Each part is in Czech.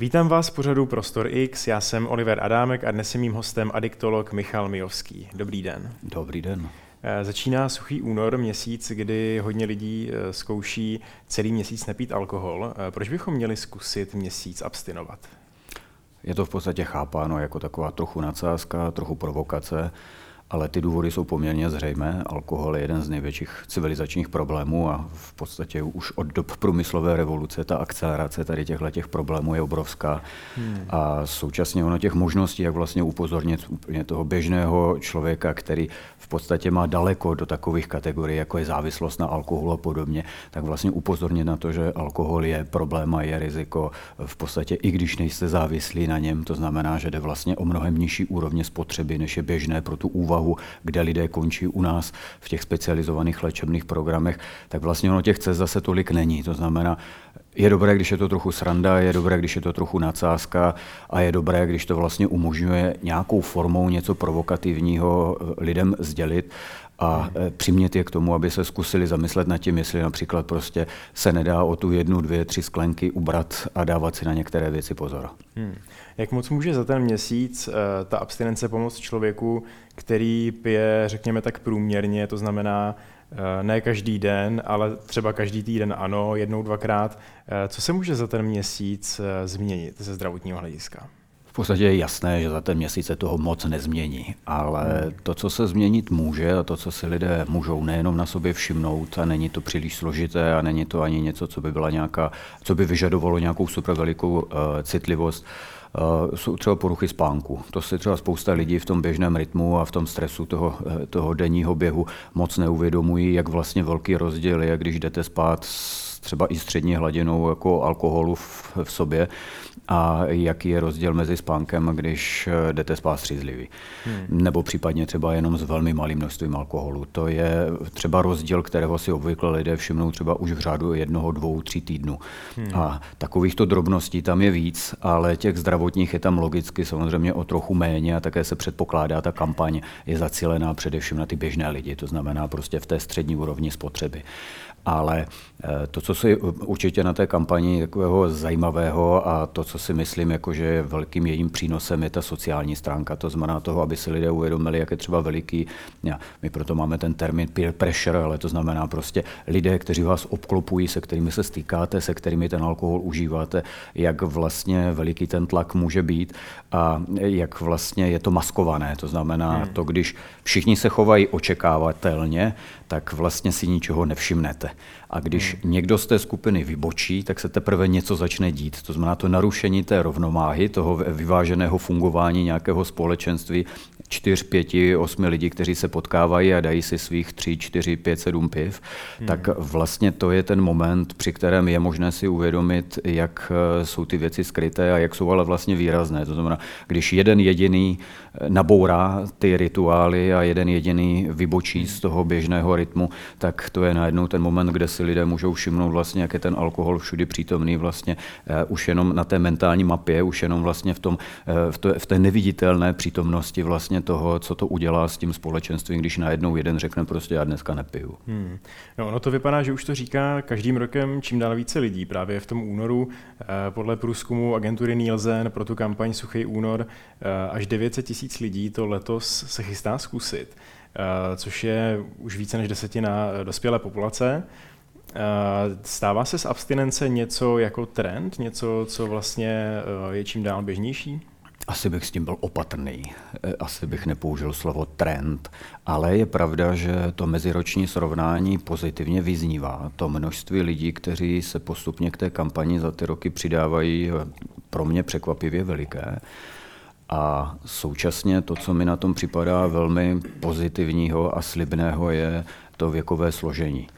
Vítám vás v pořadu Prostor X, já jsem Oliver Adámek a dnes je mým hostem adiktolog Michal Mijovský. Dobrý den. Dobrý den. Eh, začíná suchý únor, měsíc, kdy hodně lidí eh, zkouší celý měsíc nepít alkohol. Eh, proč bychom měli zkusit měsíc abstinovat? Je to v podstatě chápáno jako taková trochu nadsázka, trochu provokace ale ty důvody jsou poměrně zřejmé. Alkohol je jeden z největších civilizačních problémů a v podstatě už od dob průmyslové revoluce ta akcelerace tady těchto těch problémů je obrovská. Hmm. A současně ono těch možností, jak vlastně upozornit úplně toho běžného člověka, který v podstatě má daleko do takových kategorií, jako je závislost na alkoholu a podobně, tak vlastně upozornit na to, že alkohol je problém a je riziko v podstatě, i když nejste závislí na něm, to znamená, že jde vlastně o mnohem nižší úrovně spotřeby, než je běžné pro tu úvahu úvahu, kde lidé končí u nás v těch specializovaných léčebných programech, tak vlastně ono těch cest zase tolik není. To znamená, je dobré, když je to trochu sranda, je dobré, když je to trochu nadsázka a je dobré, když to vlastně umožňuje nějakou formou něco provokativního eh, lidem sdělit a eh, přimět je k tomu, aby se zkusili zamyslet nad tím, jestli například prostě se nedá o tu jednu, dvě, tři sklenky ubrat a dávat si na některé věci pozor. Hmm. Jak moc může za ten měsíc uh, ta abstinence pomoct člověku, který pije, řekněme tak průměrně, to znamená uh, ne každý den, ale třeba každý týden ano, jednou, dvakrát. Co se může za ten měsíc změnit ze zdravotního hlediska? V podstatě je jasné, že za ten měsíc se toho moc nezmění, ale hmm. to, co se změnit může a to, co si lidé můžou nejenom na sobě všimnout a není to příliš složité a není to ani něco, co by byla nějaká, co by vyžadovalo nějakou super velikou uh, citlivost, Uh, jsou třeba poruchy spánku. To si třeba spousta lidí v tom běžném rytmu a v tom stresu toho, eh, toho denního běhu moc neuvědomují, jak vlastně velký rozdíl je, když jdete spát s třeba i střední hladinou jako alkoholu v, v sobě a jaký je rozdíl mezi spánkem, když eh, jdete spát střízlivý. Hmm. Nebo případně třeba jenom s velmi malým množstvím alkoholu. To je třeba rozdíl, kterého si obvykle lidé všimnou třeba už v řádu jednoho, dvou, tří týdnů. Hmm. A takovýchto drobností tam je víc, ale těch zdravotních je tam logicky samozřejmě o trochu méně a také se předpokládá, ta kampaň je zacílená především na ty běžné lidi, to znamená prostě v té střední úrovni spotřeby ale eh, to, co si určitě na té kampani takového zajímavého a to, co si myslím, jako že je velkým jejím přínosem, je ta sociální stránka. To znamená toho, aby si lidé uvědomili, jak je třeba veliký, my proto máme ten termín peer pressure, ale to znamená prostě lidé, kteří vás obklopují, se kterými se stýkáte, se kterými ten alkohol užíváte, jak vlastně veliký ten tlak může být a jak vlastně je to maskované. To znamená hmm. to, když všichni se chovají očekávatelně, tak vlastně si ničeho nevšimnete. A když hmm. někdo z té skupiny vybočí, tak se teprve něco začne dít. To znamená to narušení té rovnováhy, toho vyváženého fungování nějakého společenství, čtyř, pěti, osmi lidí, kteří se potkávají a dají si svých tři, čtyři, pět, sedm piv, hmm. tak vlastně to je ten moment, při kterém je možné si uvědomit, jak eh, jsou ty věci skryté a jak jsou ale vlastně výrazné. To znamená, když jeden jediný eh, nabourá ty rituály a jeden jediný vybočí z toho běžného rytmu, tak to je najednou ten moment, kde si lidé můžou všimnout vlastně, jak je ten alkohol všudy přítomný vlastně uh, už jenom na té mentální mapě, už jenom vlastně v, tom, uh, v, to, v té neviditelné přítomnosti vlastně toho, co to udělá s tím společenstvím, když najednou jeden řekne prostě já dneska nepiju. Hmm. No, ono to vypadá, že už to říká každým rokem čím dál více lidí. Právě v tom únoru uh, podle průzkumu agentury Nielsen pro tu kampaň Suchý únor až 900 tisíc lidí to letos se chystá zkusit. Eh, což je už více než desetina dospělé populace. Eh, stává se z abstinence něco jako trend, něco, co vlastně eh, je čím dál běžnější? Asi bych s tím byl opatrný. Asi bych nepoužil slovo trend, ale je pravda, že to meziroční srovnání pozitivně vyznívá. To množství lidí, kteří se postupně k té kampani za ty roky přidávají, pro mě překvapivě veliké. A současně to, co mi na tom připadá velmi pozitivního a slibného, je to věkové složení.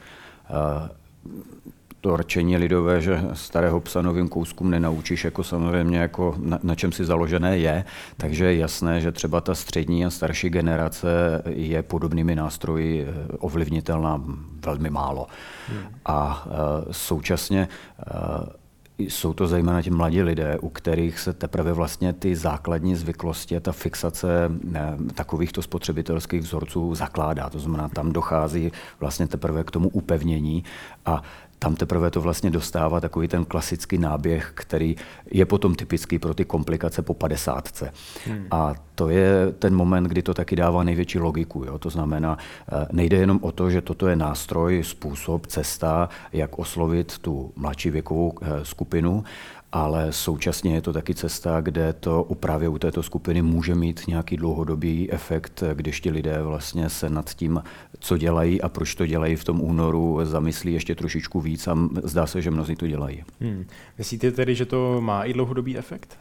To rčení lidové, že starého psa novým kouskům nenaučíš, jako samozřejmě jako na, na čem si založené je, takže je jasné, že třeba ta střední a starší generace je podobnými nástroji eh, ovlivnitelná velmi málo. Hmm. A uh, současně uh, jsou to zejména ti mladí lidé, u kterých se teprve vlastně ty základní zvyklosti ta fixace ne, takovýchto spotřebitelských vzorců zakládá. To znamená, tam dochází vlastně teprve k tomu upevnění a tam teprve to vlastně dostává takový ten klasický náběh, který je potom typický pro ty komplikace po padesátce. Hmm. A to je ten moment, kdy to taky dává největší logiku. Jo? To znamená, eh, nejde jenom o to, že toto je nástroj, způsob, cesta, jak oslovit tu mladší věkovou eh, skupinu, ale současně je to taky cesta, kde to právě u této skupiny může mít nějaký dlouhodobý efekt, když ti lidé vlastně se nad tím, co dělají a proč to dělají v tom únoru, zamyslí ještě trošičku víc a zdá se, že mnozí to dělají. Hmm. Myslíte tedy, že to má i dlouhodobý efekt?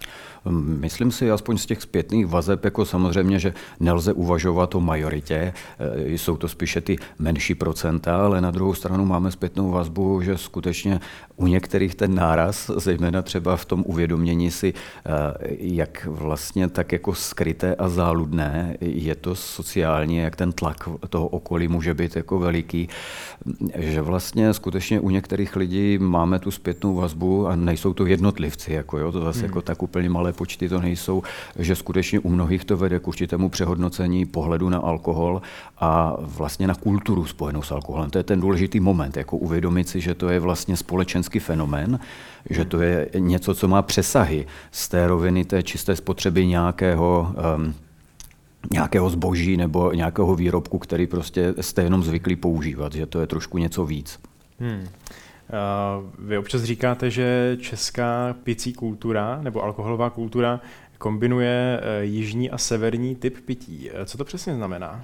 Myslím si, aspoň z těch zpětných vazeb, jako samozřejmě, že nelze uvažovat o majoritě, e, jsou to spíše ty menší procenta, ale na druhou stranu máme zpětnou vazbu, že skutečně u některých ten náraz, zejména třeba v tom uvědomění si, e, jak vlastně tak jako skryté a záludné je to sociálně, jak ten tlak toho okolí může být jako veliký, že vlastně skutečně u některých lidí máme tu zpětnou vazbu a nejsou to jednotlivci, jako jo, to zase hmm. jako tak úplně malé počty to nejsou, že skutečně u mnohých to vede k určitému přehodnocení pohledu na alkohol a vlastně na kulturu spojenou s alkoholem. To je ten důležitý moment, jako uvědomit si, že to je vlastně společenský fenomén, že to je něco, co má přesahy z té roviny té čisté spotřeby nějakého um, nějakého zboží nebo nějakého výrobku, který prostě jste jenom zvyklí používat, že to je trošku něco víc. Hmm. Vy občas říkáte, že česká picí kultura nebo alkoholová kultura kombinuje eh, jižní a severní typ pití. Co to přesně znamená?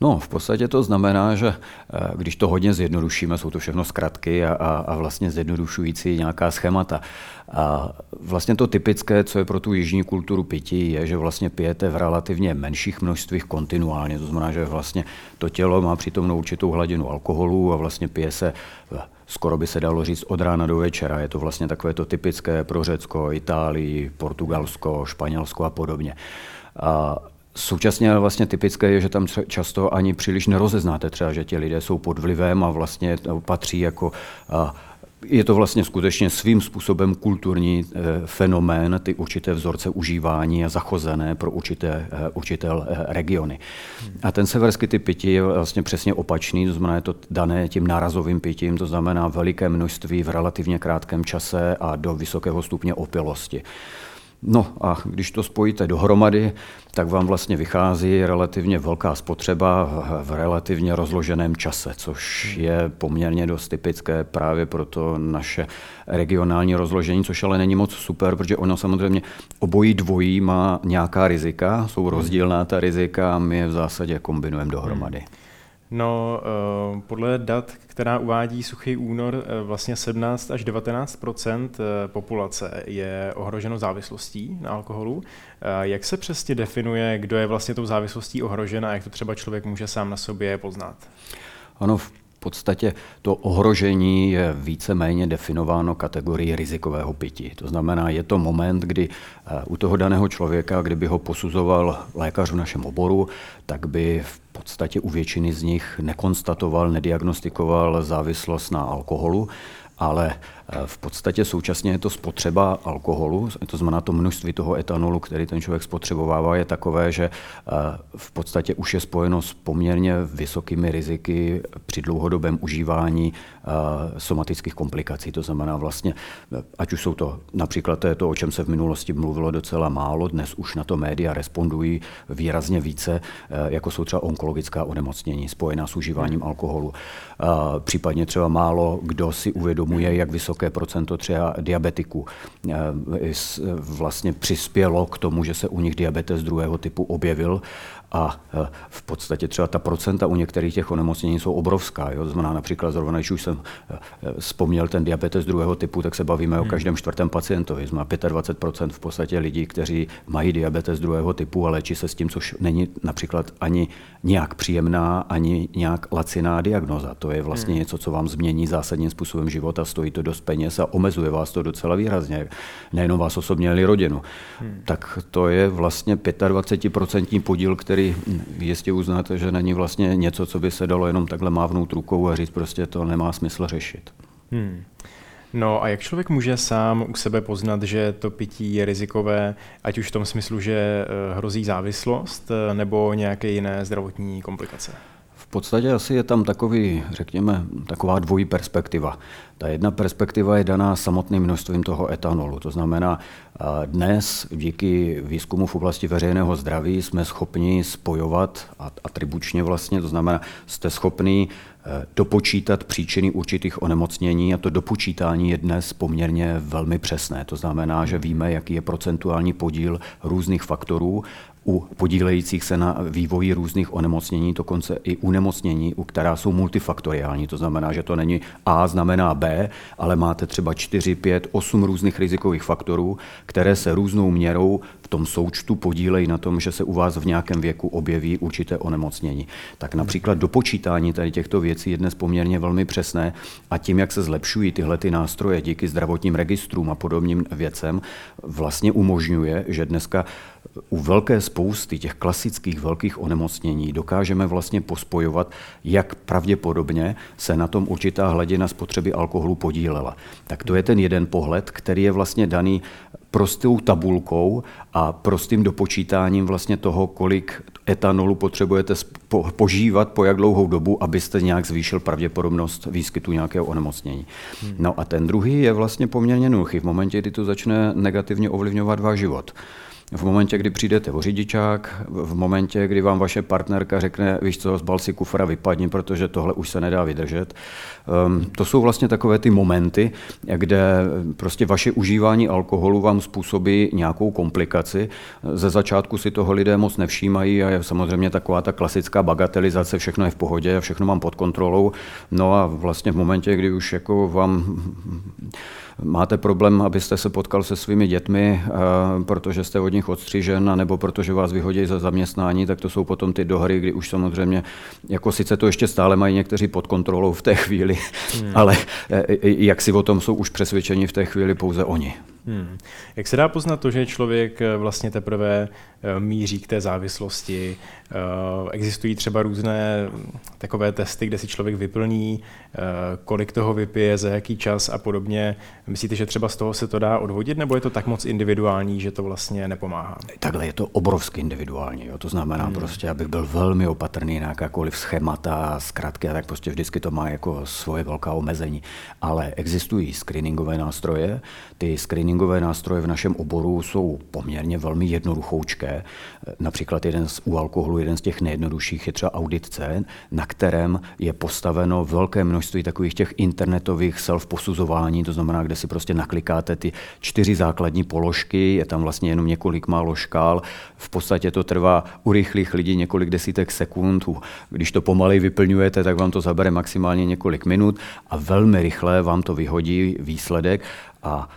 No, v podstatě to znamená, že eh, když to hodně zjednodušíme, jsou to všechno zkratky a, a, a vlastně zjednodušující nějaká schémata. A vlastně to typické, co je pro tu jižní kulturu pití, je, že vlastně pijete v relativně menších množstvích kontinuálně. To znamená, že vlastně to tělo má přítomnou určitou hladinu alkoholu a vlastně pije se skoro by se dalo říct od rána do večera. Je to vlastně takové to typické pro Řecko, Itálii, Portugalsko, Španělsko a podobně. A Současně vlastně typické je, že tam často ani příliš nerozeznáte třeba, že ti lidé jsou pod vlivem a vlastně patří jako je to vlastně skutečně svým způsobem kulturní eh, fenomén, ty určité vzorce užívání a zachozené pro určité, eh, určité eh, regiony. A ten severský typ pití je vlastně přesně opačný, to znamená, je to dané tím nárazovým pitím, to znamená veliké množství v relativně krátkém čase a do vysokého stupně opilosti. No a když to spojíte dohromady, tak vám vlastně vychází relativně velká spotřeba v relativně rozloženém čase, což je poměrně dost typické právě pro to naše regionální rozložení, což ale není moc super, protože ono samozřejmě obojí dvojí má nějaká rizika, jsou rozdílná ta rizika a my je v zásadě kombinujeme dohromady. Hmm. No, eh, podle dat, která uvádí suchý únor, eh, vlastně 17 až 19 eh, populace je ohroženo závislostí na alkoholu. Jak se přesně definuje, kdo je vlastně tou závislostí ohrožen a jak to třeba člověk může sám na sobě poznat? Ano, v podstatě to ohrožení je více-méně definováno kategorii rizikového pití. To znamená, je to moment, kdy u toho daného člověka, kdyby ho posuzoval lékař v našem oboru, tak by v podstatě u většiny z nich nekonstatoval, nediagnostikoval závislost na alkoholu, ale eh, v podstatě současně je to spotřeba alkoholu, to znamená to množství toho etanolu, který ten člověk spotřebovává, je takové, že eh, v podstatě už je spojeno s poměrně vysokými riziky při dlouhodobém užívání eh, somatických komplikací. To znamená vlastně, ať už jsou to například to, je to o čem se v minulosti mluvilo docela málo, dnes už na to média respondují výrazně více, jako jsou třeba onkologická onemocnění spojená s užíváním alkoholu. Případně třeba málo kdo si uvědomuje, jak vysoké procento třeba diabetiků. Vlastně přispělo k tomu, že se u nich diabetes druhého typu objevil a e, v podstatě třeba ta procenta u některých těch onemocnění jsou obrovská. Jo? To znamená například zrovna, když už jsem e, e, vzpomněl ten diabetes druhého typu, tak se bavíme hmm. o každém čtvrtém pacientovi. Znamená 25% v podstatě lidí, kteří mají diabetes druhého typu a léčí se s tím, což není například ani nějak příjemná, ani nějak laciná diagnoza. To je vlastně hmm. něco, co vám změní zásadním způsobem života, stojí to dost peněz a omezuje vás to docela výrazně. Nejenom vás osobně, ale i rodinu. Hmm. Tak to je vlastně 25% podíl, který který jistě uznáte, že není vlastně něco, co by se dalo jenom takhle mávnout rukou a říct, prostě to nemá smysl řešit. Hmm. No a jak člověk může sám u sebe poznat, že to pití je rizikové, ať už v tom smyslu, že eh, hrozí závislost, eh, nebo nějaké jiné zdravotní komplikace? Podstatě asi je tam takový, řekněme, taková dvojí perspektiva. Ta jedna perspektiva je daná samotným množstvím toho etanolu. To znamená, dnes díky výzkumu v oblasti veřejného zdraví jsme schopni spojovat atribučně vlastně, to znamená, jste schopni e, dopočítat příčiny určitých onemocnění a to dopočítání je dnes poměrně velmi přesné. To znamená, že víme, jaký je procentuální podíl různých faktorů u podílejících se na vývoji různých onemocnění, dokonce i u nemocnění, u která jsou multifaktoriální. To znamená, že to není A znamená B, ale máte třeba 4, 5, 8 různých rizikových faktorů, které se různou měrou v tom součtu podílejí na tom, že se u vás v nějakém věku objeví určité onemocnění. Tak například dopočítání tady těchto věcí je dnes poměrně velmi přesné a tím, jak se zlepšují tyhle ty nástroje díky zdravotním registrům a podobným věcem, vlastně umožňuje, že dneska u velké spousty těch klasických velkých onemocnění dokážeme vlastně pospojovat, jak pravděpodobně se na tom určitá hladina spotřeby alkoholu podílela. Tak to je ten jeden pohled, který je vlastně daný prostou tabulkou a prostým dopočítáním vlastně toho, kolik etanolu potřebujete požívat po jak dlouhou dobu, abyste nějak zvýšil pravděpodobnost výskytu nějakého onemocnění. Hmm. No a ten druhý je vlastně poměrně jednoduchý. V momentě, kdy to začne negativně ovlivňovat váš život v momentě, kdy přijdete o řidičák, v momentě, kdy vám vaše partnerka řekne, víš co, zbal si kufra, vypadni, protože tohle už se nedá vydržet. Um, to jsou vlastně takové ty momenty, kde prostě vaše užívání alkoholu vám způsobí nějakou komplikaci. Ze začátku si toho lidé moc nevšímají a je samozřejmě taková ta klasická bagatelizace, všechno je v pohodě všechno mám pod kontrolou. No a vlastně v momentě, kdy už jako vám máte problém, abyste se potkal se svými dětmi, eh, protože jste od nich odstřižen, nebo protože vás vyhodí za zaměstnání, tak to jsou potom ty dohry, kdy už samozřejmě, jako sice to ještě stále mají někteří pod kontrolou v té chvíli, hmm. ale eh, jak si o tom jsou už přesvědčeni v té chvíli pouze oni. Hmm. Jak se dá poznat to, že člověk eh, vlastně teprve eh, míří k té závislosti? Eh, existují třeba různé takové testy, kde si člověk vyplní, kolik toho vypije, za jaký čas a podobně. Myslíte, že třeba z toho se to dá odvodit, nebo je to tak moc individuální, že to vlastně nepomáhá? Takhle je to obrovsky individuální. Jo. To znamená hmm. prostě, abych byl velmi opatrný na jakákoliv schémata, zkrátky, a tak prostě vždycky to má jako svoje velká omezení. Ale existují screeningové nástroje, ty screening screeningové nástroje v našem oboru jsou poměrně velmi jednoduchoučké. Například jeden z, u alkoholu, jeden z těch nejjednodušších je třeba audit C, na kterém je postaveno velké množství takových těch internetových self-posuzování, to znamená, kde si prostě naklikáte ty čtyři základní položky, je tam vlastně jenom několik málo škál, v podstatě to trvá u rychlých lidí několik desítek sekund, když to pomalej vyplňujete, tak vám to zabere maximálně několik minut a velmi rychle vám to vyhodí výsledek. A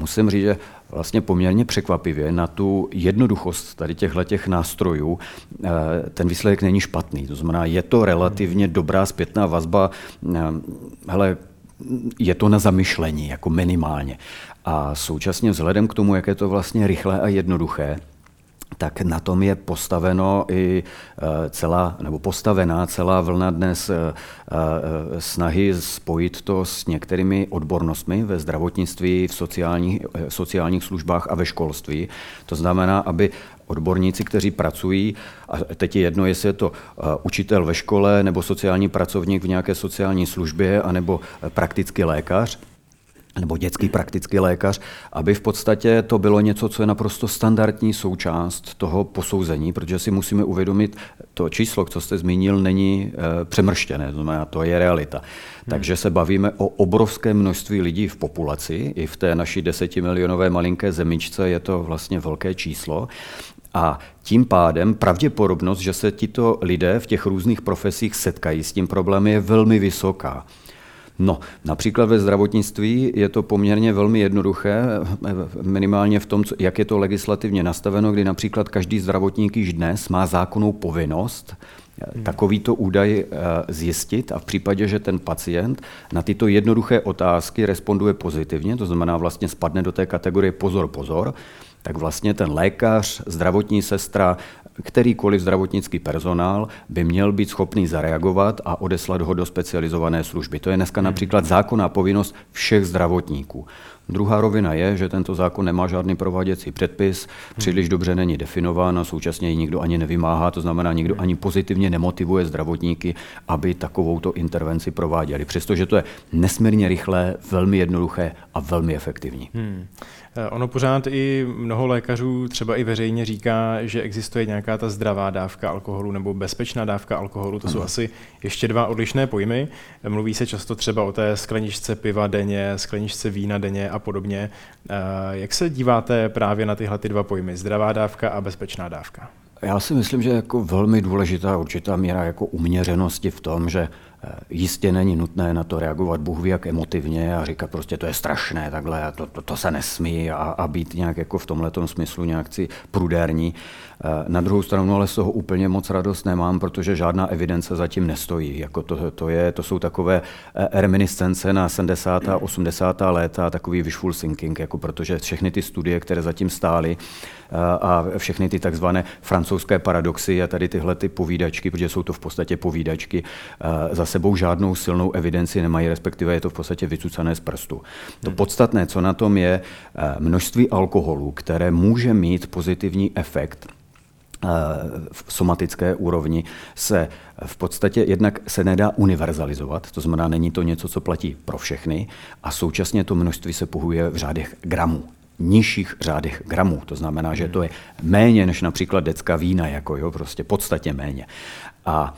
musím říct, že vlastně poměrně překvapivě na tu jednoduchost tady těchto těch nástrojů eh, ten výsledek není špatný. To znamená, je to relativně dobrá zpětná vazba, eh, hele, je to na zamyšlení, jako minimálně. A současně vzhledem k tomu, jak je to vlastně rychlé a jednoduché, tak na tom je postaveno i e, celá, nebo postavená celá vlna dnes e, e, snahy spojit to s některými odbornostmi ve zdravotnictví, v sociálních, sociálních službách a ve školství. To znamená, aby odborníci, kteří pracují, a teď je jedno, jestli je to učitel ve škole, nebo sociální pracovník v nějaké sociální službě, anebo praktický lékař, nebo dětský praktický lékař, aby v podstatě to bylo něco, co je naprosto standardní součást toho posouzení, protože si musíme uvědomit, to číslo, co jste zmínil, není e, přemrštěné, to znamená, to je realita. Hmm. Takže se bavíme o obrovské množství lidí v populaci, i v té naší desetimilionové malinké zemičce je to vlastně velké číslo. A tím pádem pravděpodobnost, že se tito lidé v těch různých profesích setkají s tím problémem, je velmi vysoká. No, například ve zdravotnictví je to poměrně velmi jednoduché, minimálně v tom, jak je to legislativně nastaveno, kdy například každý zdravotník již dnes má zákonnou povinnost hmm. takovýto údaj eh, zjistit a v případě, že ten pacient na tyto jednoduché otázky responduje pozitivně, to znamená vlastně spadne do té kategorie pozor, pozor, tak vlastně ten lékař, zdravotní sestra, kterýkoliv zdravotnický personál by měl být schopný zareagovat a odeslat ho do specializované služby. To je dneska například zákonná povinnost všech zdravotníků. Druhá rovina je, že tento zákon nemá žádný prováděcí předpis, příliš dobře není definován a současně ji nikdo ani nevymáhá, to znamená, nikdo ani pozitivně nemotivuje zdravotníky, aby takovouto intervenci prováděli. Přestože to je nesmírně rychlé, velmi jednoduché a velmi efektivní. Hmm. Eh, ono pořád i mnoho lékařů třeba i veřejně říká, že existuje nějaká ta zdravá dávka alkoholu nebo bezpečná dávka alkoholu. To jsou asi ještě dva odlišné pojmy. Mluví se často třeba o té skleničce piva denně, skleničce vína denně a podobně. Eh, jak se díváte právě na tyhle ty dva pojmy, zdravá dávka a bezpečná dávka? Já si myslím, že jako velmi důležitá určitá míra jako uměřenosti v tom, že jistě není nutné na to reagovat Bůh jak emotivně a říkat prostě to je strašné takhle a to, to, to se nesmí a, a být nějak jako v tomhle smyslu nějak si prudérní. Eh, na druhou stranu ale z toho úplně moc radost nemám, protože žádná evidence zatím nestojí. Jako to, to, je, to jsou takové eh, reminiscence na 70. a 80. léta, takový wishful thinking, jako protože všechny ty studie, které zatím stály a všechny ty takzvané francouzské paradoxy a tady tyhle ty povídačky, protože jsou to v podstatě povídačky, za sebou žádnou silnou evidenci nemají, respektive je to v podstatě vycucané z prstu. To hmm. podstatné, co na tom je eh, množství alkoholu, které může mít pozitivní efekt eh, v somatické úrovni se v podstatě jednak se nedá univerzalizovat, to znamená, není to něco, co platí pro všechny a současně to množství se pohuje v řádech gramů nižších řádech gramů. To znamená, že to je méně než například decka vína, jako jo, prostě podstatně méně. A, a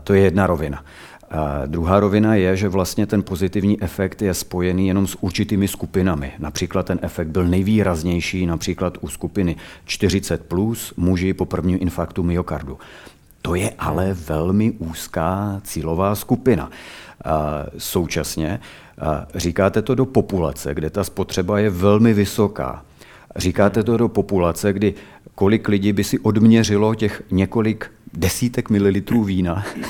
to je jedna rovina. A druhá rovina je, že vlastně ten pozitivní efekt je spojený jenom s určitými skupinami. Například ten efekt byl nejvýraznější například u skupiny 40 plus muži po prvním infarktu myokardu. To je ale velmi úzká cílová skupina. A současně a říkáte to do populace, kde ta spotřeba je velmi vysoká. Říkáte to do populace, kdy kolik lidí by si odměřilo těch několik desítek mililitrů vína, hmm.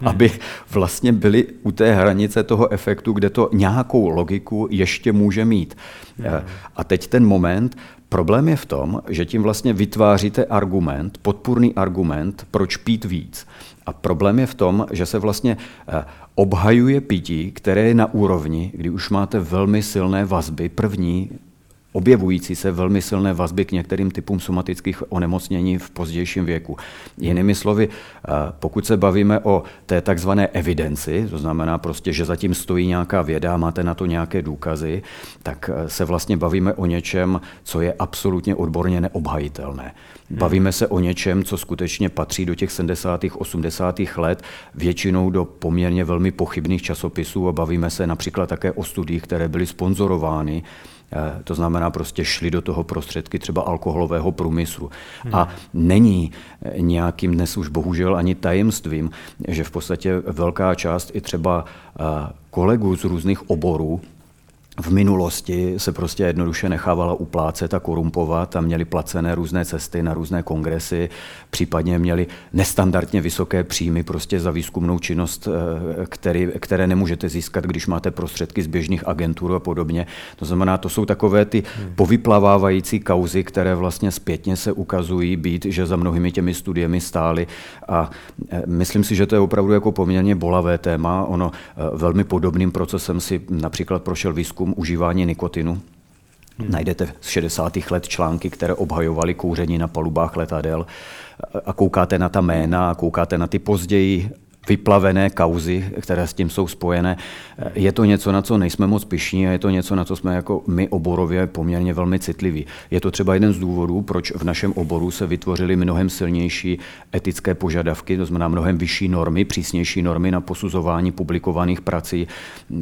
aby vlastně byli u té hranice toho efektu, kde to nějakou logiku ještě může mít. Hmm. A teď ten moment, problém je v tom, že tím vlastně vytváříte argument, podpůrný argument, proč pít víc. A problém je v tom, že se vlastně eh, obhajuje pití, které je na úrovni, kdy už máte velmi silné vazby. První objevující se velmi silné vazby k některým typům somatických onemocnění v pozdějším věku. Jinými slovy, eh, pokud se bavíme o té takzvané evidenci, to znamená prostě, že zatím stojí nějaká věda, máte na to nějaké důkazy, tak eh, se vlastně bavíme o něčem, co je absolutně odborně neobhajitelné. Bavíme se o něčem, co skutečně patří do těch 70. 80. let, většinou do poměrně velmi pochybných časopisů a bavíme se například také o studiích, které byly sponzorovány to znamená, prostě šli do toho prostředky třeba alkoholového průmyslu. Hmm. A není eh, nějakým dnes už bohužel ani tajemstvím, že v podstatě velká část i třeba eh, kolegů z různých oborů v minulosti se prostě jednoduše nechávala uplácet a korumpovat a měli placené různé cesty na různé kongresy, případně měli nestandardně vysoké příjmy prostě za výzkumnou činnost, eh, který, které nemůžete získat, když máte prostředky z běžných agentur a podobně. To znamená, to jsou takové ty hmm. povyplavávající kauzy, které vlastně zpětně se ukazují být, že za mnohými těmi studiemi stály a eh, myslím si, že to je opravdu jako poměrně bolavé téma. Ono eh, velmi podobným procesem si například prošel výzkum výzkum užívání nikotinu. Hmm. Najdete z 60. let články, které obhajovaly kouření na palubách letadel a koukáte na ta jména a koukáte na ty později vyplavené kauzy, které s tím jsou spojené. Je to něco, na co nejsme moc pišní a je to něco, na co jsme jako my oborově poměrně velmi citliví. Je to třeba jeden z důvodů, proč v našem oboru se vytvořily mnohem silnější etické požadavky, to znamená mnohem vyšší normy, přísnější normy na posuzování publikovaných prací,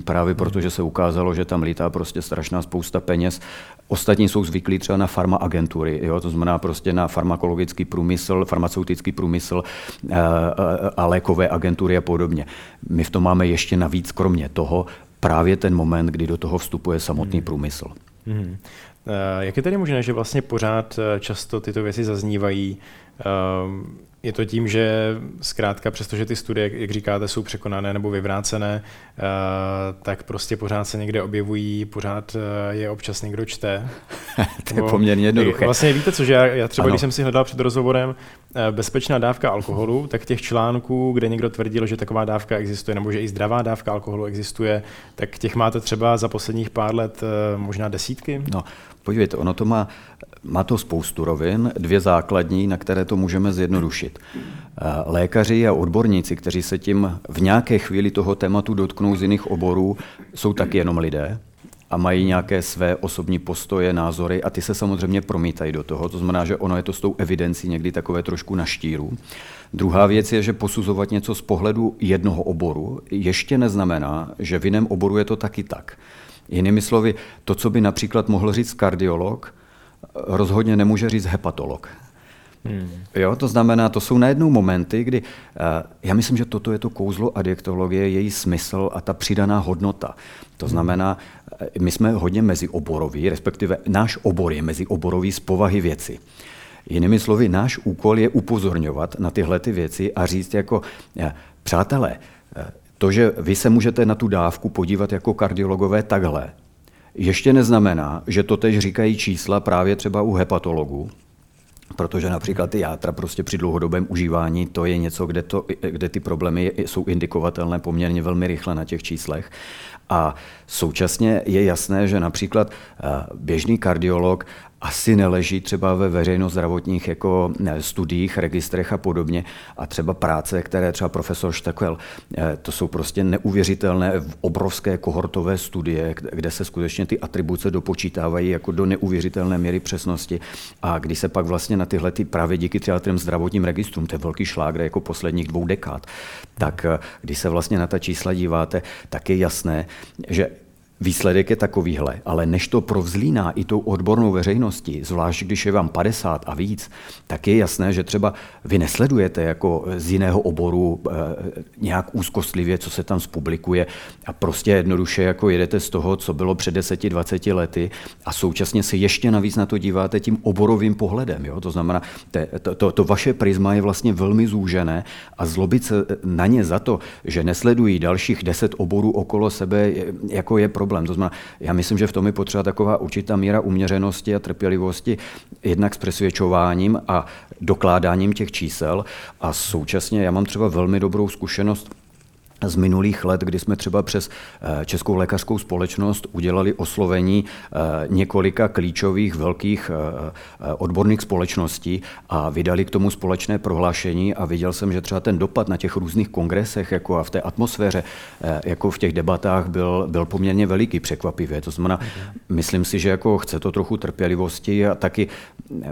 právě protože se ukázalo, že tam lítá prostě strašná spousta peněz. Ostatní jsou zvyklí třeba na farmaagentury, jo? to znamená prostě na farmakologický průmysl, farmaceutický průmysl eh, eh, a lékové agentury agentury a podobně. My v tom máme ještě navíc, kromě toho, právě ten moment, kdy do toho vstupuje samotný hmm. průmysl. Hmm. Jak je tedy možné, že vlastně pořád eh, často tyto věci zaznívají? Je to tím, že zkrátka, přestože ty studie, jak říkáte, jsou překonané nebo vyvrácené, eh, tak prostě pořád se někde objevují, pořád eh, je občas někdo čte. to je poměrně jednoduché. Vlastně víte co, že já, já třeba, ano. když jsem si hledal před rozhovorem eh, bezpečná dávka alkoholu, tak těch článků, kde někdo tvrdil, že taková dávka existuje, nebo že i zdravá dávka alkoholu existuje, tak těch máte třeba za posledních pár let možná desítky? No, podívejte, ono to má má to spoustu rovin, dvě základní, na které to můžeme zjednodušit. Eh, lékaři a odborníci, kteří se tím v nějaké chvíli toho tématu dotknou z jiných oborů, jsou taky jenom lidé a mají nějaké své osobní postoje, názory a ty se samozřejmě promítají do toho. To znamená, že ono je to s tou evidencí někdy takové trošku na štíru. Druhá věc je, že posuzovat něco z pohledu jednoho oboru ještě neznamená, že v jiném oboru je to taky tak. Jinými slovy, to, co by například mohl říct kardiolog, rozhodně nemůže říct hepatolog. Hmm. Jo, to znamená, to jsou najednou momenty, kdy uh, já myslím, že toto je to kouzlo adiektologie, její smysl a ta přidaná hodnota. To znamená, uh, my jsme hodně mezioboroví, respektive náš obor je mezioborový z povahy věci. Jinými slovy, náš úkol je upozorňovat na tyhle ty věci a říct jako, uh, přátelé, to, že vy se můžete na tu dávku podívat jako kardiologové takhle, ještě neznamená, že to tež říkají čísla právě třeba u hepatologů, protože například ty játra prostě při dlouhodobém užívání, to je něco, kde, to, kde ty problémy jsou indikovatelné poměrně velmi rychle na těch číslech. A současně je jasné, že například eh, běžný kardiolog asi neleží třeba ve veřejno zdravotních jako studiích, registrech a podobně. A třeba práce, které třeba profesor Štekel, eh, to jsou prostě neuvěřitelné obrovské kohortové studie, kde se skutečně ty atribuce dopočítávají jako do neuvěřitelné míry přesnosti. A když se pak vlastně na tyhle ty právě díky třeba těm zdravotním registrům, to je velký šlágr jako posledních dvou dekád, tak eh, když se vlastně na ta čísla díváte, tak je jasné, že Výsledek je takovýhle, ale než to provzlíná i tou odbornou veřejností, zvlášť když je vám 50 a víc, tak je jasné, že třeba vy nesledujete jako z jiného oboru e, nějak úzkostlivě, co se tam zpublikuje a prostě jednoduše jako jedete z toho, co bylo před 10-20 lety a současně se ještě navíc na to díváte tím oborovým pohledem. Jo? To znamená, to, to, to vaše prisma je vlastně velmi zúžené a zlobit se na ně za to, že nesledují dalších 10 oborů okolo sebe, jako je problém problém. To znamená, já myslím, že v tom je potřeba taková určitá míra uměřenosti a trpělivosti, jednak s přesvědčováním a dokládáním těch čísel. A současně já mám třeba velmi dobrou zkušenost z minulých let, kdy jsme třeba přes eh, Českou lékařskou společnost udělali oslovení eh, několika klíčových velkých eh, odborných společností a vydali k tomu společné prohlášení a viděl jsem, že třeba ten dopad na těch různých kongresech jako a v té atmosféře, jako v těch debatách byl, byl poměrně veliký překvapivě. To znamená, myslím si, že jako chce to trochu trpělivosti a taky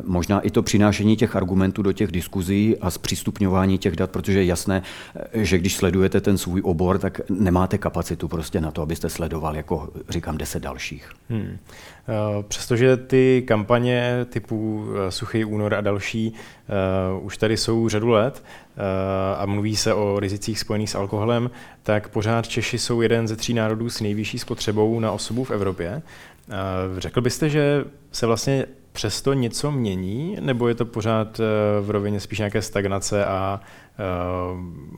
možná i to přinášení těch argumentů do těch diskuzí a zpřístupňování těch dat, protože je jasné, že když sledujete ten svůj obor, tak nemáte kapacitu prostě na to, abyste sledoval, jako říkám, deset dalších. Hmm. Eh, přestože ty kampaně typu eh, Suchý únor a další uh, už tady jsou řadu let uh, a mluví se o rizicích spojených s alkoholem, tak pořád Češi jsou jeden ze tří národů s nejvyšší spotřebou na osobu v Evropě. Uh, řekl byste, že se vlastně přesto něco mění, nebo je to pořád v rovině spíš nějaké stagnace a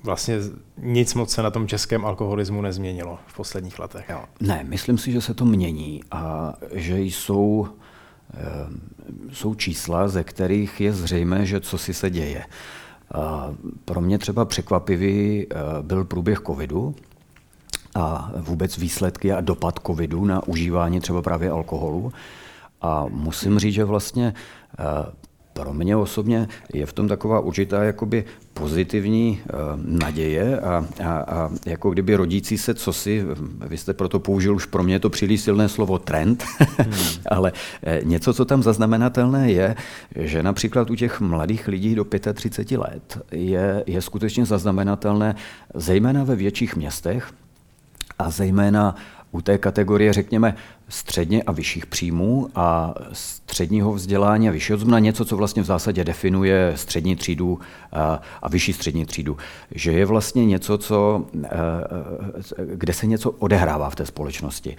vlastně nic moc se na tom českém alkoholismu nezměnilo v posledních letech? Ne, myslím si, že se to mění a že jsou, jsou čísla, ze kterých je zřejmé, že co si se děje. Pro mě třeba překvapivý byl průběh covidu, a vůbec výsledky a dopad covidu na užívání třeba právě alkoholu. A musím říct, že vlastně eh, pro mě osobně je v tom taková určitá jakoby pozitivní uh, naděje a, a, a jako kdyby rodící se cosi, vy jste proto použil už pro mě to příliš silné slovo trend, hmm. ale eh, něco, co tam zaznamenatelné je, že například u těch mladých lidí do 35 let je, je skutečně zaznamenatelné, zejména ve větších městech a zejména u té kategorie, řekněme, středně a vyšších příjmů a středního vzdělání a vyššího, znamená něco, co vlastně v zásadě definuje střední třídu a, a vyšší střední třídu. Že je vlastně něco, co, kde se něco odehrává v té společnosti.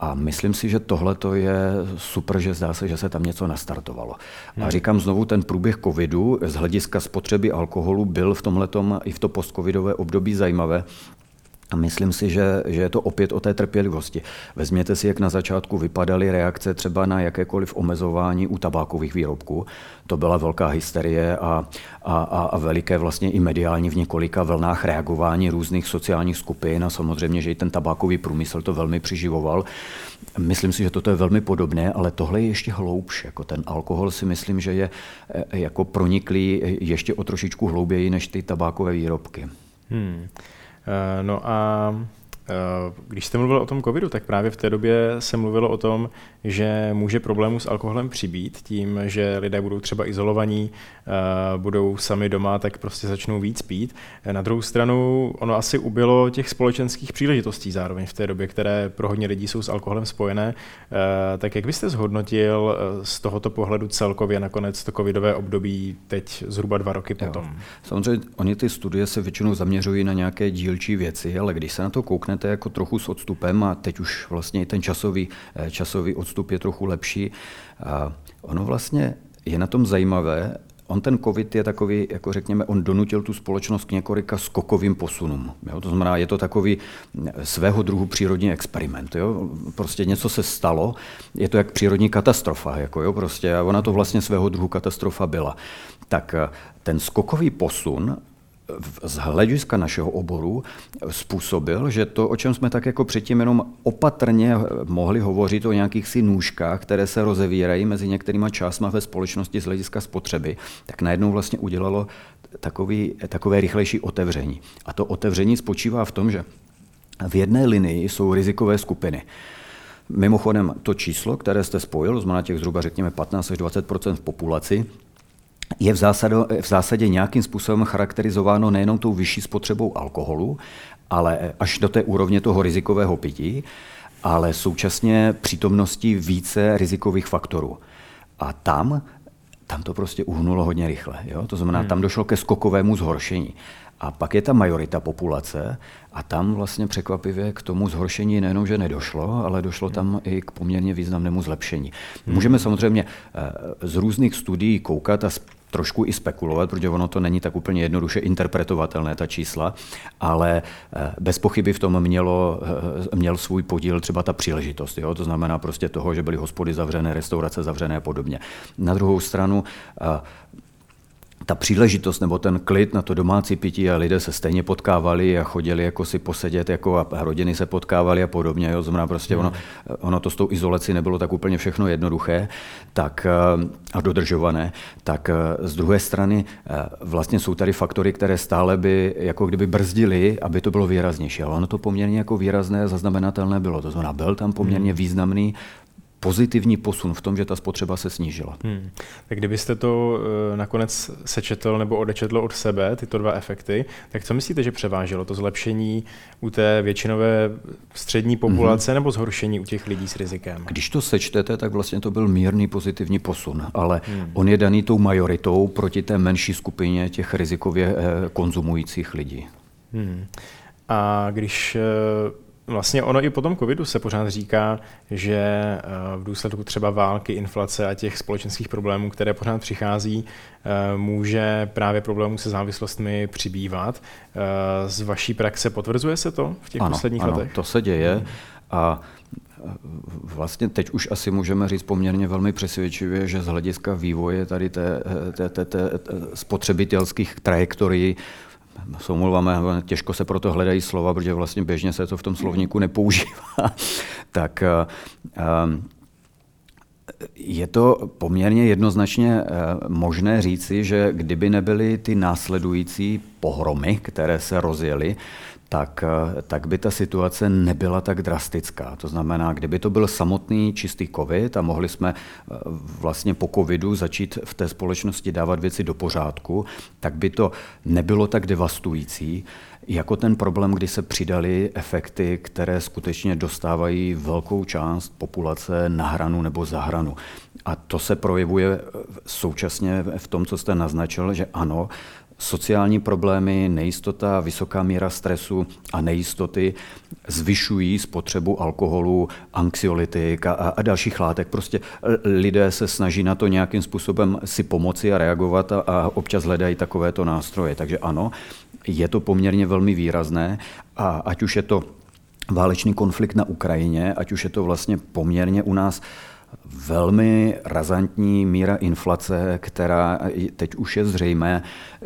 A myslím si, že tohle to je super, že zdá se, že se tam něco nastartovalo. Hmm. A říkám znovu, ten průběh covidu z hlediska spotřeby alkoholu byl v tomhletom i v to postcovidové období zajímavé, a myslím si, že, že je to opět o té trpělivosti. Vezměte si, jak na začátku vypadaly reakce třeba na jakékoliv omezování u tabákových výrobků. To byla velká hysterie a, a, a, veliké vlastně i mediální v několika vlnách reagování různých sociálních skupin a samozřejmě, že i ten tabákový průmysl to velmi přiživoval. Myslím si, že toto je velmi podobné, ale tohle je ještě hloubš. Jako ten alkohol si myslím, že je e, jako proniklý ještě o trošičku hlouběji než ty tabákové výrobky. Hmm. Eh, no a když jste mluvil o tom covidu, tak právě v té době se mluvilo o tom, že může problémů s alkoholem přibít tím, že lidé budou třeba izolovaní, eh, budou sami doma, tak prostě začnou víc pít. Eh, na druhou stranu ono asi ubylo těch společenských příležitostí zároveň v té době, které pro hodně lidí jsou s alkoholem spojené. Tak jak byste zhodnotil z tohoto pohledu celkově nakonec to covidové období teď zhruba dva roky potom? Jo. Samozřejmě oni ty studie se většinou zaměřují na nějaké dílčí věci, ale když se na to koukne řeknete jako trochu s odstupem a teď už vlastně ten časový, eh, časový odstup je trochu lepší. A ono vlastně je na tom zajímavé, On ten covid je takový, jako řekněme, on donutil tu společnost k několika skokovým posunům. Jo? To znamená, je to takový eh, svého druhu přírodní experiment. Jo? Prostě něco se stalo, je to jak přírodní katastrofa. Jako, jo? Prostě, a ona to vlastně svého druhu katastrofa byla. Tak eh, ten skokový posun z hlediska našeho oboru způsobil, že to, o čem jsme tak jako předtím jenom opatrně mohli hovořit o nějakých si nůžkách, které se rozevírají mezi některýma částma ve společnosti z hlediska spotřeby, tak najednou vlastně udělalo takový, takové rychlejší otevření. A to otevření spočívá v tom, že v jedné linii jsou rizikové skupiny. Mimochodem, to číslo, které jste spojil, znamená těch zhruba řekněme 15 až 20% v populaci, je v zásadě, v zásadě nějakým způsobem charakterizováno nejenom tou vyšší spotřebou alkoholu, ale až do té úrovně toho rizikového pití, ale současně přítomností více rizikových faktorů. A tam, tam to prostě uhnulo hodně rychle. Jo? To znamená, hmm. tam došlo ke skokovému zhoršení. A pak je ta majorita populace a tam vlastně překvapivě k tomu zhoršení nejenom, že nedošlo, ale došlo tam i k poměrně významnému zlepšení. Hmm. Můžeme samozřejmě eh, z různých studií koukat a trošku i spekulovat, protože ono to není tak úplně jednoduše interpretovatelné, ta čísla, ale eh, bez pochyby v tom mělo, eh, měl svůj podíl třeba ta příležitost. Jo? To znamená prostě toho, že byly hospody zavřené, restaurace zavřené a podobně. Na druhou stranu ta příležitost nebo ten klid na to domácí pití a lidé se stejně potkávali a chodili jako si posedět jako a rodiny se potkávaly a podobně. Jo. Znamená prostě ono, ono to s tou izolací nebylo tak úplně všechno jednoduché tak, eh, a dodržované. Tak eh, z druhé strany eh, vlastně jsou tady faktory, které stále by jako kdyby brzdily, aby to bylo výraznější. Ale ono to poměrně jako výrazné zaznamenatelné bylo. To znamená, byl tam poměrně hmm. významný pozitivní posun v tom, že ta spotřeba se snížila. Hmm. Tak kdybyste to uh, nakonec sečetl nebo odečetl od sebe, tyto dva efekty, tak co myslíte, že převáželo? To zlepšení u té většinové střední populace hmm. nebo zhoršení u těch lidí s rizikem? Když to sečtete, tak vlastně to byl mírný pozitivní posun, ale hmm. on je daný tou majoritou proti té menší skupině těch rizikově eh, konzumujících lidí. Hmm. A když uh, Vlastně ono i po tom covidu se pořád říká, že eh, v důsledku třeba války, inflace a těch společenských problémů, které pořád přichází, eh, může právě problémů se závislostmi přibývat. Eh, z vaší praxe potvrzuje se to v těch ano, posledních ano, letech? to se děje a vlastně teď už asi můžeme říct poměrně velmi přesvědčivě, že z hlediska vývoje tady té, té, té, té spotřebitelských trajektorií se omlouváme, těžko se proto hledají slova, protože vlastně běžně se to v tom slovníku nepoužívá, tak eh, eh, je to poměrně jednoznačně eh, možné říci, že kdyby nebyly ty následující pohromy, které se rozjely, tak, eh, tak by ta situace nebyla tak drastická. To znamená, kdyby to byl samotný čistý covid a mohli jsme eh, vlastně po covidu začít v té společnosti dávat věci do pořádku, tak by to nebylo tak devastující, jako ten problém, kdy se přidali efekty, které skutečně dostávají velkou část populace na hranu nebo za hranu. A to se projevuje současně v tom, co jste naznačil, že ano, sociální problémy, nejistota, vysoká míra stresu a nejistoty zvyšují spotřebu alkoholu, anxiolitik a, a dalších látek. Prostě lidé se snaží na to nějakým způsobem si pomoci a reagovat a, a občas hledají takovéto nástroje. Takže ano, je to poměrně velmi výrazné a ať už je to válečný konflikt na Ukrajině, ať už je to vlastně poměrně u nás velmi razantní míra inflace, která teď už je zřejmé,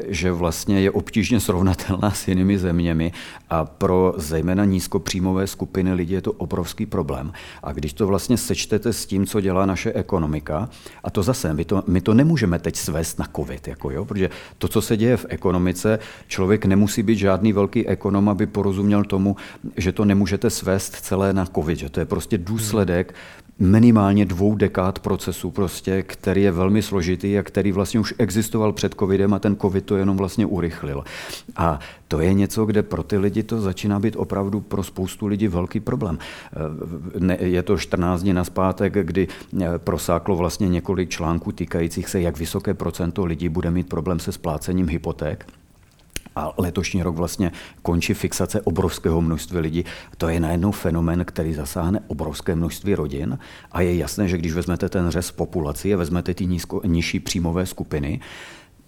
že vlastně je obtížně srovnatelná s jinými zeměmi a pro zejména nízkopříjmové skupiny lidí je to obrovský problém. A když to vlastně sečtete s tím, co dělá naše ekonomika, a to zase, my to, my to nemůžeme teď svést na covid, jako jo, protože to, co se děje v ekonomice, člověk nemusí být žádný velký ekonom, aby porozuměl tomu, že to nemůžete svést celé na covid, že to je prostě důsledek minimálně dvou dekád procesu, prostě, který je velmi složitý a který vlastně už existoval před covidem a ten covid to jenom vlastně urychlil. A to je něco, kde pro ty lidi to začíná být opravdu pro spoustu lidí velký problém. Je to 14 dní naspátek, kdy eh, prosáklo vlastně několik článků týkajících se, jak vysoké procento lidí bude mít problém se splácením hypoték. A letošní rok vlastně končí fixace obrovského množství lidí. To je najednou fenomén, který zasáhne obrovské množství rodin a je jasné, že když vezmete ten řez populaci a vezmete ty nízko, nižší příjmové skupiny,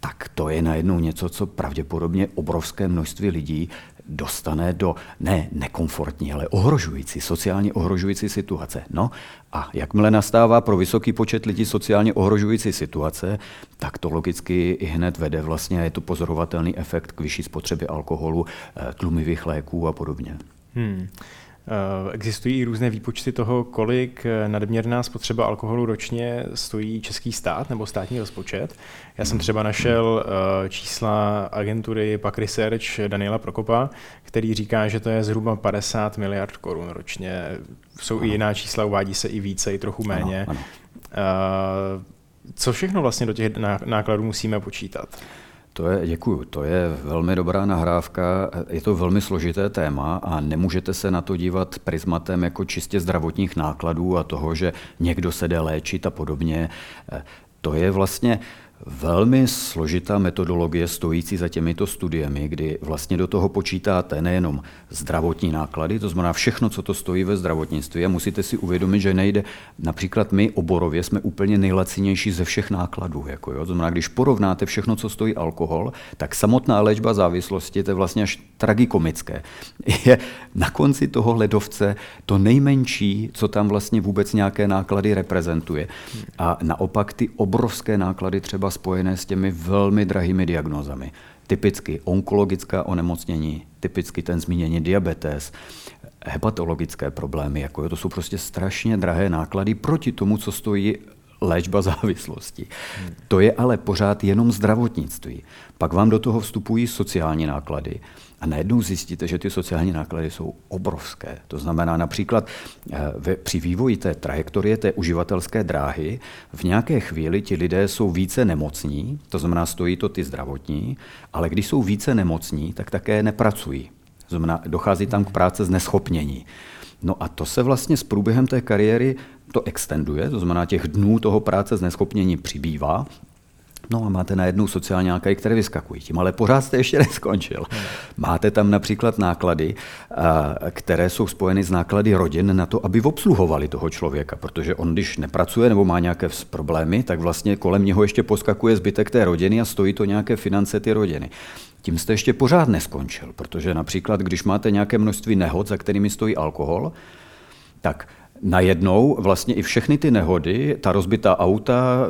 tak to je najednou něco, co pravděpodobně obrovské množství lidí dostane do ne nekomfortní, ale ohrožující, sociálně ohrožující situace. No a jakmile nastává pro vysoký počet lidí sociálně ohrožující situace, tak to logicky i hned vede vlastně, je to pozorovatelný efekt k vyšší spotřebě alkoholu, eh, tlumivých léků a podobně. Hmm. Eh, existují různé výpočty toho, kolik eh, nadměrná spotřeba alkoholu ročně stojí český stát nebo státní rozpočet. Já jsem třeba našel eh, čísla agentury Pak Research Daniela Prokopa, který říká, že to je zhruba 50 miliard korun ročně. Jsou ano. i jiná čísla, uvádí se i více, i trochu méně. Ano, ano. Co všechno vlastně do těch nákladů musíme počítat? To je, děkuju, to je velmi dobrá nahrávka. Je to velmi složité téma a nemůžete se na to dívat prismatem jako čistě zdravotních nákladů a toho, že někdo se jde léčit a podobně. To je vlastně velmi složitá metodologie stojící za těmito studiemi, kdy vlastně do toho počítáte nejenom zdravotní náklady, to znamená všechno, co to stojí ve zdravotnictví a musíte si uvědomit, že nejde, například my oborově jsme úplně nejlacinější ze všech nákladů. Jako jo. To znamená, když porovnáte všechno, co stojí alkohol, tak samotná léčba závislosti, to je vlastně až tragikomické. Je na konci toho ledovce to nejmenší, co tam vlastně vůbec nějaké náklady reprezentuje. A naopak ty obrovské náklady třeba spojené s těmi velmi drahými diagnózami. Typicky onkologická onemocnění, typicky ten zmíněný diabetes, hepatologické problémy, jako je, to jsou prostě strašně drahé náklady proti tomu, co stojí léčba závislosti. Hmm. To je ale pořád jenom zdravotnictví. Pak vám do toho vstupují sociální náklady. A najednou zjistíte, že ty sociální náklady jsou obrovské. To znamená například eh, při vývoji té trajektorie té uživatelské dráhy v nějaké chvíli ti lidé jsou více nemocní, to znamená stojí to ty zdravotní, ale když jsou více nemocní, tak také nepracují. To znamená, dochází tam k práce z neschopnění. No a to se vlastně s průběhem té kariéry to extenduje, to znamená těch dnů toho práce z neschopnění přibývá No a máte najednou sociální náklady, které vyskakují. Tím ale pořád jste ještě neskončil. Máte tam například náklady, které jsou spojeny s náklady rodin na to, aby obsluhovali toho člověka, protože on, když nepracuje nebo má nějaké problémy, tak vlastně kolem něho ještě poskakuje zbytek té rodiny a stojí to nějaké finance ty rodiny. Tím jste ještě pořád neskončil, protože například, když máte nějaké množství nehod, za kterými stojí alkohol, tak najednou vlastně i všechny ty nehody, ta rozbitá auta,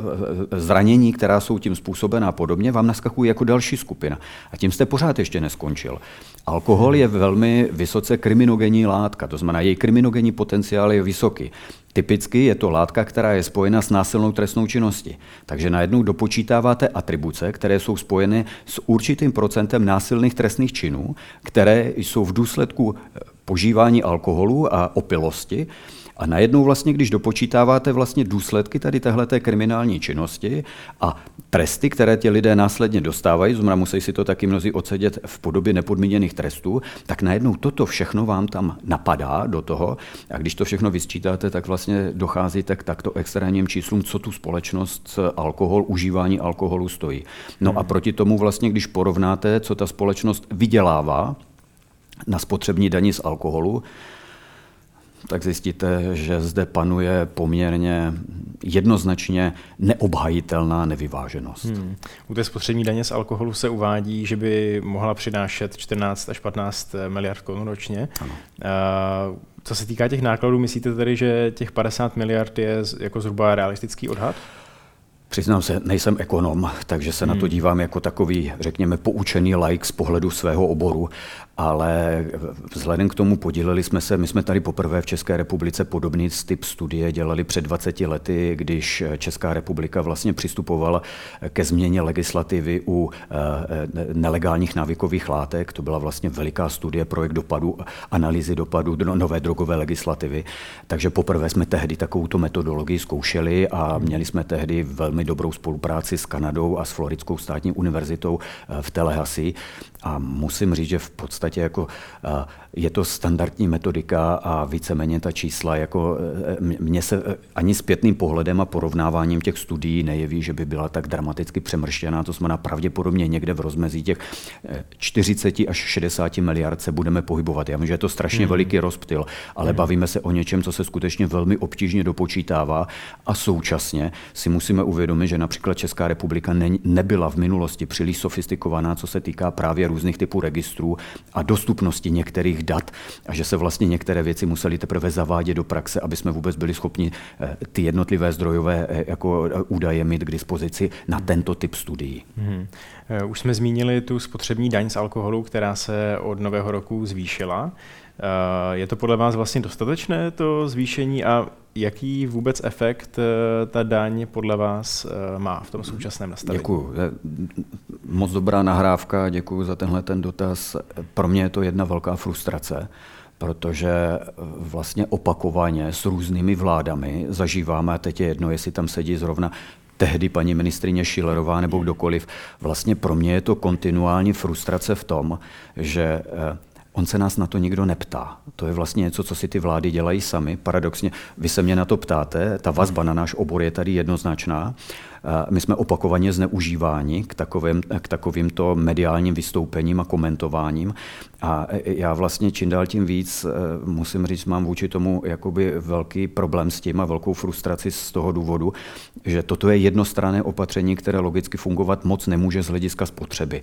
zranění, která jsou tím způsobená a podobně, vám naskakují jako další skupina. A tím jste pořád ještě neskončil. Alkohol je velmi vysoce kriminogenní látka, to znamená, její kriminogenní potenciál je vysoký. Typicky je to látka, která je spojena s násilnou trestnou činností. Takže najednou dopočítáváte atribuce, které jsou spojeny s určitým procentem násilných trestných činů, které jsou v důsledku požívání alkoholu a opilosti a najednou vlastně, když dopočítáváte vlastně důsledky tady téhleté kriminální činnosti a tresty, které ti lidé následně dostávají, znamená musí si to taky mnozí odsedět v podobě nepodmíněných trestů, tak najednou toto všechno vám tam napadá do toho a když to všechno vysčítáte, tak vlastně docházíte k takto extrémním číslům, co tu společnost alkohol, užívání alkoholu stojí. No hmm. a proti tomu vlastně, když porovnáte, co ta společnost vydělává na spotřební daní z alkoholu, tak zjistíte, že zde panuje poměrně jednoznačně neobhajitelná nevyváženost. Hmm. U té spotřební daně z alkoholu se uvádí, že by mohla přinášet 14 až 15 miliard korun ročně. Ano. co se týká těch nákladů, myslíte tedy, že těch 50 miliard je jako zhruba realistický odhad? Přiznám se, nejsem ekonom, takže se hmm. na to hmm. dívám jako takový, řekněme, poučený like z pohledu svého oboru, ale vzhledem k tomu podíleli jsme se, my jsme tady poprvé v České republice podobný typ studie dělali před 20 lety, když Česká republika vlastně přistupovala ke změně legislativy u eh, nelegálních návykových látek. To byla vlastně veliká studie, projekt dopadu, analýzy dopadu nové drogové legislativy. Takže poprvé jsme tehdy takovouto metodologii zkoušeli a měli jsme tehdy velmi dobrou spolupráci s Kanadou a s Floridskou státní univerzitou eh, v Telehasi. A musím říct, že v podstatě jako je to standardní metodika a víceméně ta čísla, jako mě se e, ani zpětným pohledem a porovnáváním těch studií nejeví, že by byla tak dramaticky přemrštěná. To znamená pravděpodobně někde v rozmezí těch 40 e, až 60 miliard se budeme pohybovat. Já vím, že je to strašně mm. veliký rozptyl, ale mm. bavíme se o něčem, co se skutečně velmi obtížně dopočítává a současně si musíme uvědomit, že například Česká republika ne, nebyla v minulosti příliš sofistikovaná, co se týká právě různých typů registrů a dostupnosti některých dat a že se vlastně některé věci museli teprve zavádět do praxe, aby jsme vůbec byli schopni eh, ty jednotlivé zdrojové eh, jako eh, údaje mít k dispozici na tento typ studií. Hmm. Už jsme zmínili tu spotřební daň z alkoholu, která se od nového roku zvýšila. Eh, je to podle vás vlastně dostatečné to zvýšení a jaký vůbec efekt eh, ta daň podle vás eh, má v tom současném nastavení? Děkuji. Moc dobrá nahrávka, děkuji za tenhle ten dotaz. Pro mě je to jedna velká frustrace, protože vlastně opakovaně s různými vládami zažíváme, a teď je jedno, jestli tam sedí zrovna tehdy paní ministrině Šilerová nebo kdokoliv, vlastně pro mě je to kontinuální frustrace v tom, že On se nás na to nikdo neptá. To je vlastně něco, co si ty vlády dělají sami. Paradoxně, vy se mě na to ptáte, ta vazba na náš obor je tady jednoznačná. My jsme opakovaně zneužíváni k, takovým, k takovýmto mediálním vystoupením a komentováním. A já vlastně čím dál tím víc, eh, musím říct, mám vůči tomu jakoby velký problém s tím a velkou frustraci z toho důvodu, že toto je jednostranné opatření, které logicky fungovat moc nemůže z hlediska spotřeby.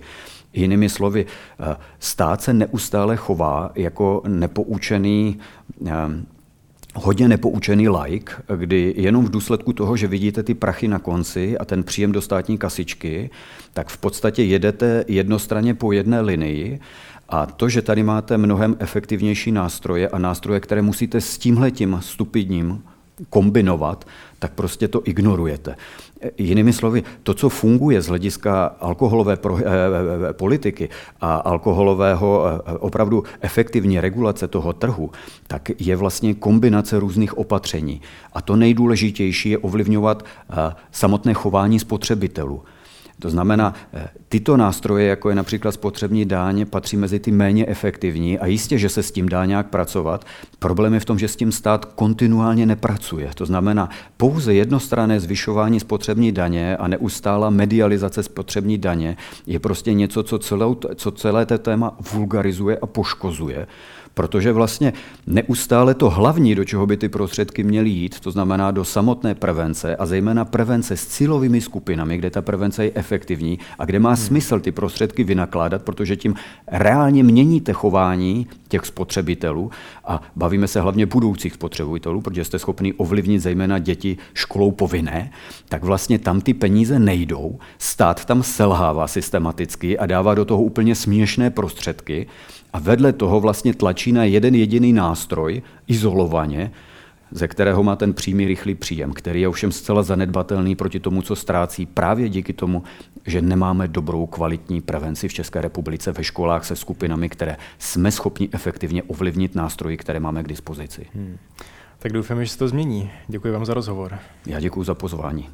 Jinými slovy, stát se neustále chová jako nepoučený hodně nepoučený like, kdy jenom v důsledku toho, že vidíte ty prachy na konci a ten příjem do státní kasičky, tak v podstatě jedete jednostranně po jedné linii a to, že tady máte mnohem efektivnější nástroje a nástroje, které musíte s tímhletím stupidním kombinovat, tak prostě to ignorujete. Jinými slovy, to, co funguje z hlediska alkoholové pro, eh, eh, politiky a alkoholového eh, opravdu efektivní regulace toho trhu, tak je vlastně kombinace různých opatření. A to nejdůležitější je ovlivňovat eh, samotné chování spotřebitelů. To znamená, eh, tyto nástroje, jako je například spotřební dáň, patří mezi ty méně efektivní a jistě, že se s tím dá nějak pracovat. Problém je v tom, že s tím stát kontinuálně nepracuje. To znamená, pouze jednostranné zvyšování spotřební daně a neustála medializace spotřební daně je prostě něco, co, celou, co celé to téma vulgarizuje a poškozuje protože vlastně neustále to hlavní, do čeho by ty prostředky měly jít, to znamená do samotné prevence a zejména prevence s cílovými skupinami, kde ta prevence je efektivní a kde má hmm. smysl ty prostředky vynakládat, protože tím reálně měníte chování těch spotřebitelů a bavíme se hlavně budoucích spotřebitelů, protože jste schopni ovlivnit zejména děti školou povinné, tak vlastně tam ty peníze nejdou, stát tam selhává systematicky a dává do toho úplně směšné prostředky, a vedle toho vlastně tlačí na jeden jediný nástroj, izolovaně, ze kterého má ten přímý rychlý příjem, který je ovšem zcela zanedbatelný proti tomu, co ztrácí právě díky tomu, že nemáme dobrou kvalitní prevenci v České republice ve školách se skupinami, které jsme schopni efektivně ovlivnit nástroji, které máme k dispozici. Hmm. Tak doufám, že se to změní. Děkuji vám za rozhovor. Já děkuji za pozvání.